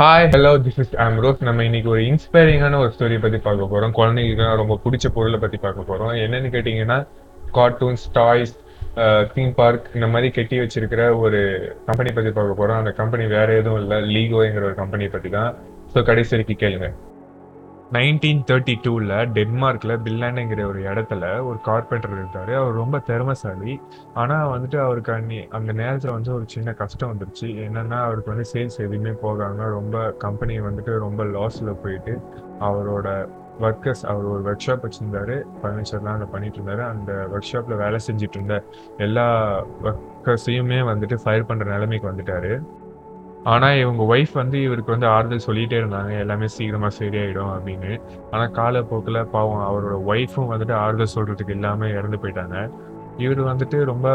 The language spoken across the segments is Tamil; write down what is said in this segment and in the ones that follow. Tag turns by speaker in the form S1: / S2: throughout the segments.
S1: Hi hello this is Ambrose நம்ம இன்னைக்கு ஒரு இன்ஸ்பைரிங்கான ஒரு ஸ்டோரி பத்தி பார்க்க போறோம். குழந்தைங்களுக்கு ரொம்ப பிடிச்ச பொருளை பத்தி பார்க்க போறோம். என்னன்னு கேட்டிங்கன்னா கார்ட்டூன்ஸ் டாய்ஸ் தீம் பார்க் இந்த மாதிரி கட்டி வச்சிருக்கிற ஒரு கம்பெனி பத்தி பார்க்க போறோம். அந்த கம்பெனி வேற எதுவும் இல்லை. லீகோங்கிற ஒரு கம்பெனி பற்றி தான் ஸோ கடைசி வரைக்கும் கேளுங்க. நைன்டீன் தேர்ட்டி டூவில் டென்மார்க்கில் பில்லாண்டுங்கிற ஒரு இடத்துல ஒரு கார்பெண்டர் இருந்தார். அவர் ரொம்ப திறமசாலி. ஆனால் வந்துட்டு அவருக்கு அன்னி அந்த நேரத்தில் வந்து ஒரு சின்ன கஷ்டம் வந்துருச்சு. என்னென்னா அவருக்கு வந்து சேல்ஸ் எதுவுமே போகாமல் ரொம்ப கம்பெனி வந்துட்டு ரொம்ப லாஸில் போயிட்டு அவரோட ஒர்க்கர்ஸ் அவர் ஒரு ஒர்க் ஷாப் வச்சுருந்தாரு. ஃபர்னிச்சர்லாம் அங்கே பண்ணிட்டு இருந்தாரு. அந்த ஒர்க் ஷாப்பில் வேலை செஞ்சுட்டு இருந்த எல்லா ஒர்க்கர்ஸையுமே வந்துட்டு ஃபயர் பண்ணுற நிலைமைக்கு வந்துட்டாரு. ஆனால் இவங்க ஒய்ஃப் வந்து இவருக்கு வந்து ஆறுதல் சொல்லிகிட்டே இருந்தாங்க. எல்லாமே சீக்கிரமாக சரியாயிடும் அப்படின்னு. ஆனால் காலப்போக்கில் பாவம் அவரோட ஒய்ஃபும் வந்துட்டு ஆறுதல் சொல்கிறதுக்கு இல்லாமல் இறந்து போயிட்டாங்க. இவர் வந்துட்டு ரொம்ப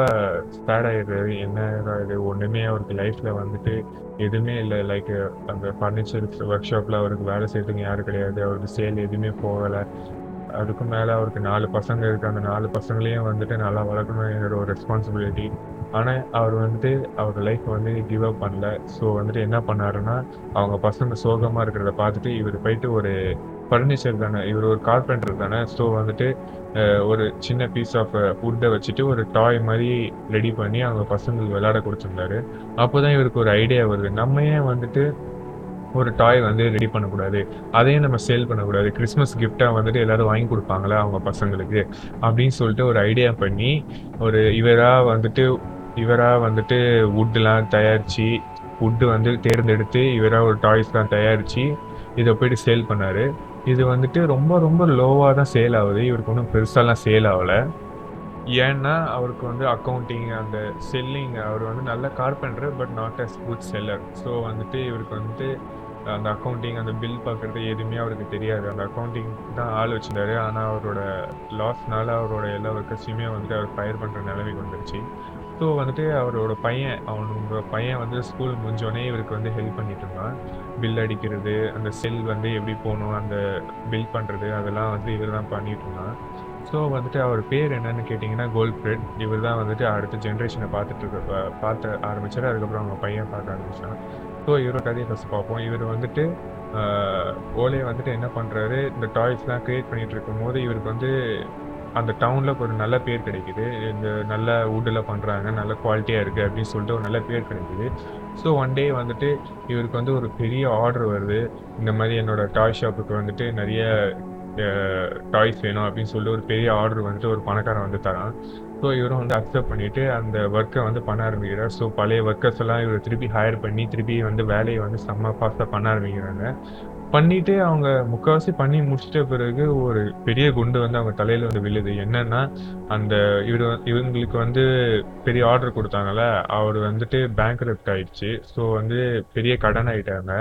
S1: சேட் ஆயிடுறாரு. என்ன இது ஒன்றுமே அவருக்கு லைஃப்பில் வந்துட்டு எதுவுமே இல்லை. லைக் அந்த ஃபர்னிச்சர் ஒர்க் ஷாப்பில் அவருக்கு வேலை செய்யறதுக்கு யாரும் கிடையாது. அவருக்கு சேல் எதுவுமே போகலை. அதுக்கு மேலே அவருக்கு நாலு பசங்க இருக்குது அந்த நாலு பசங்களையும் வந்துட்டு நல்லா வளர்க்கணுங்கிற ஒரு ரெஸ்பான்சிபிலிட்டி ஆனால் அவர் வந்துட்டு அவர் லைஃப் வந்து கிவ் அப் பண்ணல. ஸோ வந்துட்டு என்ன பண்ணாருன்னா அவங்க பசங்க சோகமாக இருக்கிறத பார்த்துட்டு இவர் போயிட்டு ஒரு ஃபர்னிச்சர் தானே இவர் ஒரு கார்பெண்டர் தானே. ஸோ வந்துட்டு ஒரு சின்ன பீஸ் ஆஃப் ஃபுட்டை வச்சுட்டு ஒரு டாய் மாதிரி ரெடி பண்ணி அவங்க பசங்களுக்கு விளையாட கொடுத்துருந்தாரு. அப்போ தான் இவருக்கு ஒரு ஐடியா வருது. நம்ம ஏன் வந்துட்டு ஒரு டாய் வந்து ரெடி பண்ணக்கூடாது? அதையும் நம்ம சேல் பண்ணக்கூடாது. கிறிஸ்மஸ் கிஃப்டாக வந்துட்டு எல்லாரும் வாங்கி கொடுப்பாங்களா அவங்க பசங்களுக்கு? அப்படின்னு சொல்லிட்டு ஒரு ஐடியா பண்ணி ஒரு இவராக வந்துட்டு இவராக வந்துட்டு வுட்டெலாம் தயாரித்து வுட்டு வந்து தேர்ந்தெடுத்து இவராக ஒரு டாய்ஸ்லாம் தயாரித்து இதை போயிட்டு சேல் பண்ணார். இது வந்துட்டு ரொம்ப ரொம்ப லோவாக தான் சேல் ஆகுது. இவருக்கு ஒன்றும் பெருசாலாம் சேல் ஆகலை. ஏன்னா அவருக்கு வந்து அக்கௌண்டிங் அந்த செல்லிங் அவர் வந்து நல்ல carpenter but not as good seller so வந்துட்டு இவருக்கு வந்துட்டு அந்த அக்கௌண்டிங் அந்த பில் பார்க்குறது எதுவுமே அவருக்கு தெரியாது. அந்த அக்கௌண்டிங் தான் ஆள் வச்சிருந்தாரு. ஆனால் அவரோட லாஸ்னால அவரோட எல்லா ஒர்க்கர்ஸையுமே வந்துட்டு அவர் ஃபயர் பண்ணுற நிலைமைக்கு வந்துருச்சு. ஸோ வந்துட்டு அவரோட பையன் அவனோட பையன் வந்து ஸ்கூல் முடிஞ்சோடனே இவருக்கு வந்து ஹெல்ப் பண்ணிட்டு இருந்தான். பில் அடிக்கிறது அந்த செல் வந்து எப்படி போகணும் அந்த பில் பண்ணுறது அதெல்லாம் வந்து இவர் தான் பண்ணிட்டு இருந்தான். ஸோ வந்துட்டு அவர் பேர் என்னன்னு கேட்டிங்கன்னா கோல்ட் பிரெட் இவர் தான் வந்துட்டு அடுத்த ஜென்ரேஷனை பார்த்துட்டு இருக்க பார்த்த பார்த்து அதுக்கப்புறம் அவங்க பையன் பார்க்க ஆரம்பிச்சான். ஸோ இவரோட கதையை ஃபஸ்ட் பார்ப்போம். இவர் வந்துட்டு ஓலே வந்துட்டு என்ன பண்ணுறாரு இந்த டாய்ஸ்லாம் க்ரியேட் பண்ணிட்டு இருக்கும்போது இவருக்கு வந்து அந்த டவுனில் ஒரு நல்ல பேர் கிடைக்குது. இந்த நல்ல வுட்டில் பண்ணுறாங்க நல்ல குவாலிட்டியாக இருக்குது அப்படின்னு சொல்லிட்டு ஒரு நல்ல பேர் கிடைக்குது. ஸோ ஒன் டே வந்துட்டு இவருக்கு வந்து ஒரு பெரிய ஆர்டர் வருது. இந்த மாதிரி என்னோடய டாய் ஷாப்புக்கு வந்துட்டு நிறைய டாய்ஸ் வேணும் அப்படின்னு சொல்லிட்டு ஒரு பெரிய ஆர்டர் வந்துட்டு ஒரு பணக்காரன் வந்து தரான். ஸோ இவரும் வந்து அக்செப்ட் பண்ணிட்டு அந்த ஒர்க்கை வந்து பண்ண ஆரம்பிக்கிறார். ஸோ பழைய ஒர்க்கர்ஸ் எல்லாம் இவர் திருப்பி ஹையர் பண்ணி திருப்பி வந்து வேலையை வந்து செம்ம ஃபாஸ்ட்டாக பண்ண ஆரம்பிக்கிறாங்க. பண்ணிட்டு அவங்க முக்கால்வாசி பண்ணி முடிச்சிட்ட பிறகு ஒரு பெரிய குண்டு வந்து அவங்க தலையில வந்து விழுது. என்னன்னா அந்த இவர் இவங்களுக்கு வந்து பெரிய ஆர்டர் கொடுத்தாங்கல்ல அவர் வந்துட்டு பேங்க் ஆயிடுச்சு. ஸோ வந்து பெரிய கடன் ஆயிட்டாங்க.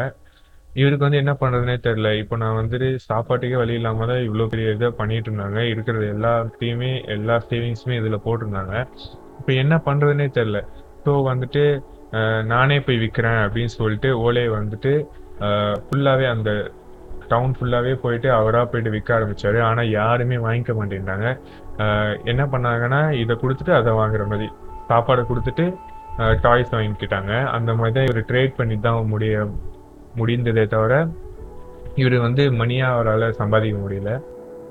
S1: இவருக்கு வந்து என்ன பண்றதுனே தெரியல. இப்போ நான் வந்துட்டு சாப்பாட்டுக்கே வழி இல்லாம தான் இவ்வளோ பெரிய இதை பண்ணிட்டு இருந்தாங்க. இருக்கிறது எல்லாத்தையுமே எல்லா சேவிங்ஸுமே இதில் போட்டிருந்தாங்க. இப்போ என்ன பண்றதுனே தெரியல. ஸோ வந்துட்டு அஹ், நானே போய் விற்கிறேன் அப்படின்னு சொல்லிட்டு ஓலே வந்துட்டு ஃபுல்லாகவே அந்த டவுன் ஃபுல்லாகவே போயிட்டு அவராக போயிட்டு விற்க ஆரம்பிச்சாரு. ஆனால் யாருமே வாங்கிக்க மாட்டேங்கிறாங்க என்ன பண்ணாங்கன்னா இதை கொடுத்துட்டு அதை வாங்குற மாதிரி. சாப்பாடை கொடுத்துட்டு டாய்ஸ் வாங்கிக்கிட்டாங்க. அந்த மாதிரி தான் இவர் ட்ரேட் பண்ணி தான் முடிய முடிந்ததே தவிர இவர் வந்து மணியாக அவரால் சம்பாதிக்க முடியல.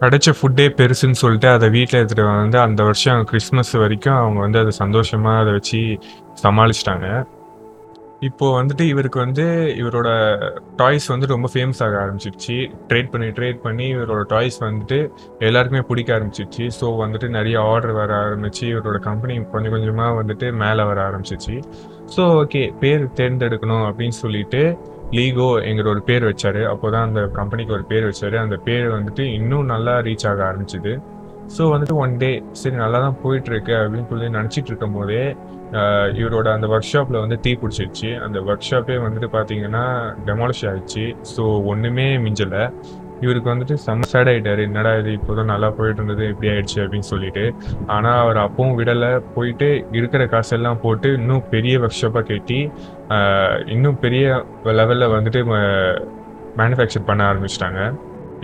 S1: கிடைச்ச ஃபுட்டே பெருசுன்னு சொல்லிட்டு அதை வீட்டில் எடுத்துகிட்டு வந்து அந்த வருஷம் கிறிஸ்மஸ் வரைக்கும் அவங்க வந்து அதை சந்தோஷமாக அதை வச்சு சமாளிச்சிட்டாங்க. இப்போ வந்துட்டு இவருக்கு வந்து இவரோட டாய்ஸ் வந்து ரொம்ப ஃபேமஸ் ஆக ஆரம்பிச்சிருச்சு. ட்ரேட் பண்ணி ட்ரேட் பண்ணி இவரோட டாய்ஸ் வந்துட்டு எல்லாருக்குமே பிடிக்க ஆரம்பிச்சிருச்சு. ஸோ வந்துட்டு நிறைய ஆர்டர் வர ஆரம்பிச்சு இவரோட கம்பெனி கொஞ்சம் கொஞ்சமாக வந்துட்டு மேலே வர ஆரம்பிச்சிச்சு ஸோ ஓகே பேர் தேர்ந்தெடுக்கணும் அப்படின்னு சொல்லிட்டு லீகோ எங்கிற ஒரு பேர் வச்சாரு. அப்போதான் அந்த கம்பெனிக்கு ஒரு பேர் வச்சார். அந்த பேர் வந்துட்டு இன்னும் நல்லா ரீச் ஆக ஆரம்பிச்சுது. ஸோ வந்துட்டு ஒன் டே சரி நல்லா தான் போயிட்டுருக்கு அப்படின்னு சொல்லி நினச்சிட்டு இருக்கும் போதே இவரோட அந்த ஒர்க் ஷாப்பில் வந்து தீ பிடிச்சிருச்சு. அந்த ஒர்க் ஷாப்பே வந்துட்டு பார்த்தீங்கன்னா டெமாலிஷ் ஆயிடுச்சு. ஸோ ஒன்றுமே மிஞ்சலை. இவருக்கு வந்துட்டு செம்ம சேட் ஆயிட்டாரு. என்னடா இது இப்போதான் நல்லா போயிட்டு இருந்தது இப்படி ஆயிடுச்சு அப்படின்னு சொல்லிட்டு. ஆனால் அவர் அப்பவும் விடலை. போயிட்டு இருக்கிற காசெல்லாம் போட்டு இன்னும் பெரிய ஒர்க் ஷாப்பாக கட்டி இன்னும் பெரிய லெவலில் வந்துட்டு மேனுஃபேக்சர் பண்ண ஆரம்பிச்சிட்டாங்க.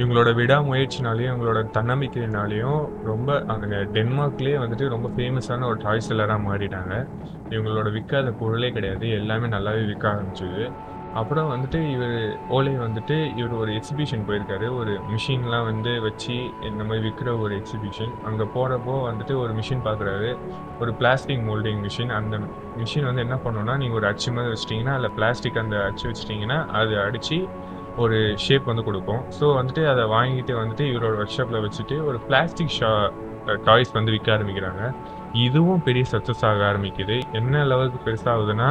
S1: இவங்களோட விடாமுயற்சினாலையும் இவங்களோட தன்னம்பிக்கையினாலையும் ரொம்ப அங்கே டென்மார்க்லேயே வந்துட்டு ரொம்ப ஃபேமஸான ஒரு டாய் செல்லராக மாறிட்டாங்க. இவங்களோட விற்காத பொருளே கிடையாது. எல்லாமே நல்லாவே விற்க ஆரம்பிச்சுது. அப்புறம் வந்துட்டு இவர் ஓலை வந்துட்டு இவர் ஒரு எக்ஸிபிஷன் போயிருக்காரு. ஒரு மிஷின்லாம் வந்து வச்சு இந்த மாதிரி விற்கிற ஒரு எக்ஸிபிஷன் அங்கே போகிறப்போ வந்துட்டு ஒரு மிஷின் பார்க்குறாரு ஒரு பிளாஸ்டிக் மோல்டிங் மிஷின் அந்த மிஷின் வந்து என்ன பண்ணோன்னா நீங்கள் ஒரு அச்சு மாதிரி வச்சிட்டிங்கன்னா அதில் பிளாஸ்டிக் அந்த அச்சு வச்சிட்டிங்கன்னா அது அடித்து ஒரு ஷேப் வந்து கொடுக்கும். ஸோ வந்துட்டு அதை வாங்கிட்டு வந்துட்டு இவரோட ஒர்க் ஷாப்பில் வச்சுட்டு ஒரு பிளாஸ்டிக் ஷா டாய்ஸ் வந்து விற்க ஆரம்பிக்கிறாங்க. இதுவும் பெரிய சக்ஸஸ் ஆக ஆரம்பிக்குது. என்ன லெவலுக்கு பெருசாகுதுன்னா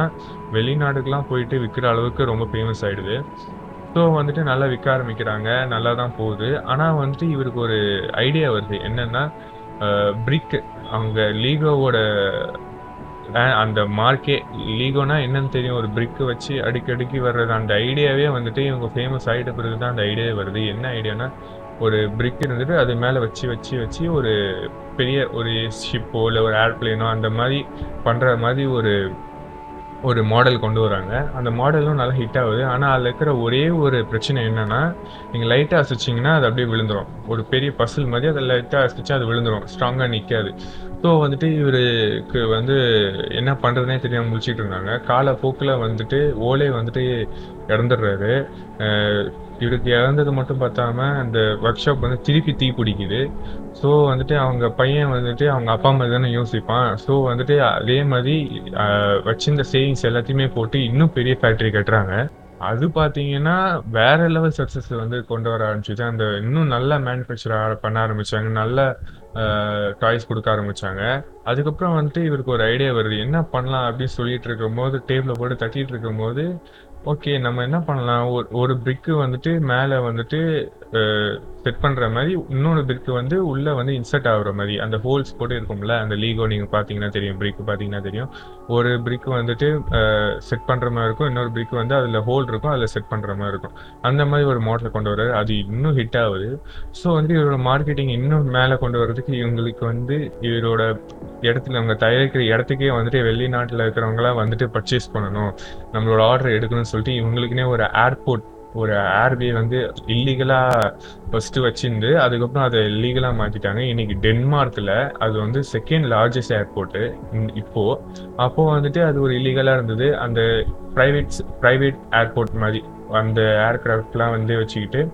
S1: வெளிநாடுக்கெலாம் போயிட்டு விற்கிற அளவுக்கு ரொம்ப ஃபேமஸ் ஆகிடுது ஸோ வந்துட்டு நல்லா விற்க ஆரம்பிக்கிறாங்க. நல்லா தான் போகுது. ஆனால் வந்துட்டு இவருக்கு ஒரு ஐடியா வருது. என்னென்னா பிரிக் அவங்க லீகோவோட அந்த மார்க்கே லீகோனா என்னன்னு தெரியும்? ஒரு பிரிக்கு வச்சு அடிக்கடிக்கு வர்றது அந்த ஐடியாவே வந்துட்டு இவங்க ஃபேமஸ் ஆகிட்ட பிறகு தான் அந்த ஐடியாவே வருது. என்ன ஐடியானா ஒரு பிரிக் இருந்துட்டு அது மேலே வச்சு வச்சு வச்சு ஒரு பெரிய ஒரு ஷிப்போ இல்லை ஒரு ஏர்பிளேனோ அந்த மாதிரி பண்ணுற மாதிரி ஒரு ஒரு மாடல் கொண்டு வராங்க. அந்த மாடலும் நல்லா ஹிட் ஆகுது. ஆனால் அதில் இருக்கிற ஒரே ஒரு பிரச்சனை என்னென்னா நீங்கள் லைட்டாக அசைச்சிங்கன்னா அது அப்படியே விழுந்துடும் ஒரு பெரிய பசில் மாதிரி அதை லைட்டாக அசைச்சா அது விழுந்துடும் ஸ்ட்ராங்காக நிற்காது ஸோ வந்துட்டு இவருக்கு வந்து என்ன பண்ணுறதுனே தெரியாமல் முடிச்சிட்டு இருந்தாங்க. காலப்போக்கில் வந்துட்டு ஓலே வந்துட்டு இறந்துடுறாரு. இவருக்கு இறந்தது மட்டும் பார்த்தாம அந்த ஒர்க் ஷாப் வந்து திருப்பி தீ பிடிக்குது. ஸோ வந்துட்டு அவங்க பையன் வந்துட்டு அவங்க அப்பா அம்மா தானே யோசிப்பான். ஸோ வந்துட்டு அதே மாதிரி வச்சிருந்த சேவிங்ஸ் எல்லாத்தையுமே போட்டு இன்னும் பெரிய ஃபேக்ட்ரி கட்டுறாங்க. அது பார்த்தீங்கன்னா வேற லெவல் சக்ஸஸ் வந்து கொண்டு வர ஆரம்பிச்சுது. அந்த இன்னும் நல்ல மேனுஃபேக்சர் பண்ண ஆரம்பிச்சாங்க. நல்ல டாய்ஸ் கொடுக்க ஆரம்பிச்சாங்க. அதுக்கப்புறம் வந்துட்டு இவருக்கு ஒரு ஐடியா வருது. என்ன பண்ணலாம் அப்படின்னு சொல்லிட்டு இருக்கும் போது டேபிளை போட்டு தட்டிட்டு இருக்கும் போது ஓகே நம்ம என்ன பண்ணலாம்? ஒரு ஒரு பிரிக்கு வந்துட்டு மேலே வந்துட்டு செட் பண்ணுற மாதிரி இன்னொரு பிரிக்கு வந்து உள்ளே வந்து இன்சர்ட் ஆகுற மாதிரி அந்த ஹோல்ஸ் போட்டு இருக்கும்ல அந்த லீகோ நீங்கள் பார்த்தீங்கன்னா தெரியும் பிரிக்கு பார்த்தீங்கன்னா தெரியும். ஒரு பிரிக்கு வந்துட்டு செட் பண்ணுற மாதிரி இருக்கும் இன்னொரு பிரிக்கு வந்து அதில் ஹோல் இருக்கும் அதில் செட் பண்ணுற மாதிரி இருக்கும். அந்த மாதிரி ஒரு மாடல் கொண்டு வர்றாரு. அது இன்னும் ஹிட் ஆகுது. ஸோ வந்து இவரோட மார்க்கெட்டிங் இன்னும் மேலே கொண்டு வர்றதுக்கு இவங்களுக்கு வந்து இவரோட இடத்துல அவங்க தயாரிக்கிற இடத்துக்கே வந்துட்டு வெளிநாட்டில் இருக்கிறவங்களாம் வந்துட்டு பர்ச்சேஸ் பண்ணணும். நம்மளோட ஆர்டர் எடுக்கணும்னு சொல்லிட்டு இவங்களுக்குனே ஒரு ஏர்போர்ட் ஒரு ஏர்வே வந்து இல்லீகலாக ஃபஸ்ட்டு வச்சிருந்து அதுக்கப்புறம் அதை லீகலாக மாற்றிட்டாங்க இன்னைக்கு டென்மார்க்கில் அது வந்து செகண்ட் லார்ஜஸ்ட் ஏர்போர்ட்டு இப்போது அப்போது வந்துட்டு அது ஒரு இல்லீகலாக இருந்தது. அந்த ப்ரைவேட்ஸ் ப்ரைவேட் ஏர்போர்ட் மாதிரி அந்த ஏர்க்ராஃப்ட்லாம் வந்து வச்சுக்கிட்டு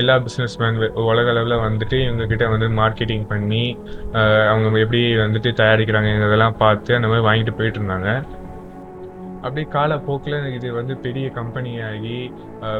S1: எல்லா பிஸ்னஸ் மேன் உலக அளவில் வந்துட்டு இவங்கக்கிட்ட வந்து மார்க்கெட்டிங் பண்ணி அவங்க எப்படி வந்துட்டு தயாரிக்கிறாங்க இதெல்லாம் பார்த்து அந்த மாதிரி வாங்கிட்டு போயிட்டு இருந்தாங்க. அப்படியே காலப்போக்கில் இது வந்து பெரிய கம்பெனியாகி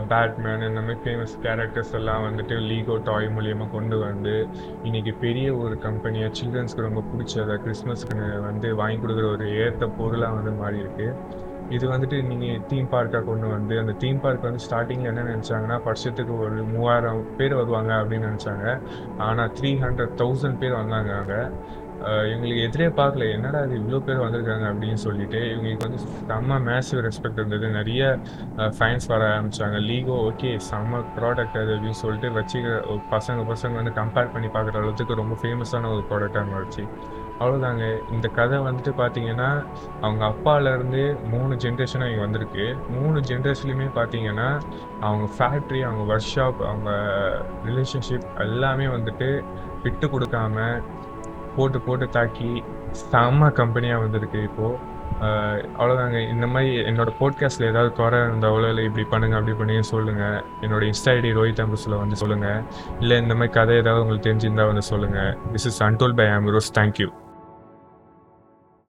S1: பேட்மேன் இந்த மாதிரி ஃபேமஸ் கேரக்டர்ஸ் எல்லாம் வந்துட்டு லீகோ டாய் மூலியமாக கொண்டு வந்து இன்னைக்கு பெரிய ஒரு கம்பெனியாக சில்ட்ரன்ஸ்க்கு ரொம்ப பிடிச்சதை கிறிஸ்மஸ்க்கு வந்து வாங்கி கொடுக்குற ஒரு ஏற்ற பொருளாக வந்து மாறி இருக்குது இது வந்துட்டு நீங்கள் தீம் பார்க்காக கொண்டு வந்து அந்த தீம் பார்க் வந்து ஸ்டார்டிங்கில் என்ன நினச்சாங்கன்னா வருஷத்துக்கு ஒரு மூவாயிரம் பேர் வருவாங்க அப்படின்னு நினச்சாங்க. ஆனால் த்ரீ ஹண்ட்ரட் தௌசண்ட் பேர் வந்தாங்க அங்கே. எங்களுக்கு எதிரே பார்க்கல. என்னடா இது இவ்வளோ பேர் வந்திருக்காங்க அப்படின்னு சொல்லிட்டு இவங்களுக்கு வந்து செம்ம மேசிவ் ரெஸ்பெக்ட் இருந்தது. நிறைய ஃபைன்ஸ் வர ஆரம்பித்தாங்க லீகோ ஓகே செம்ம ப்ராடக்ட் அது அப்படின்னு சொல்லிட்டு வச்சுக்கிற பசங்க பசங்க வந்து கம்பேர் பண்ணி பார்க்குற அளவுக்கு ரொம்ப ஃபேமஸான ஒரு ப்ராடக்டாக இருந்துச்சு. அவ்வளோதாங்க இந்த கதை வந்துட்டு பார்த்தீங்கன்னா அவங்க அப்பாலேருந்து மூணு ஜென்ரேஷனாக இங்கே வந்திருக்கு. மூணு ஜென்ரேஷன்லையுமே பார்த்தீங்கன்னா அவங்க ஃபேக்ட்ரி அவங்க ஒர்க் ஷாப் அவங்க ரிலேஷன்ஷிப் எல்லாமே வந்துட்டு விட்டு கொடுக்காம போட்டு போட்டு தாக்கி செம்ம கம்பெனியாக வந்திருக்கு இப்போது அவ்வளோதாங்க இந்த மாதிரி என்னோட போட்காஸ்ட்டில் ஏதாவது குறை இருந்தாலோ இல்லை இப்படி பண்ணுங்கள் அப்படி பண்ணி சொல்லுங்கள் என்னோட இன்ஸ்டா ஐடி ரோஹித் அம்புஸில் வந்து சொல்லுங்கள் இல்லை இந்த மாதிரி கதை ஏதாவது உங்களுக்கு தெரிஞ்சிருந்தால் வந்து சொல்லுங்கள் this is untold by Ambrose thank you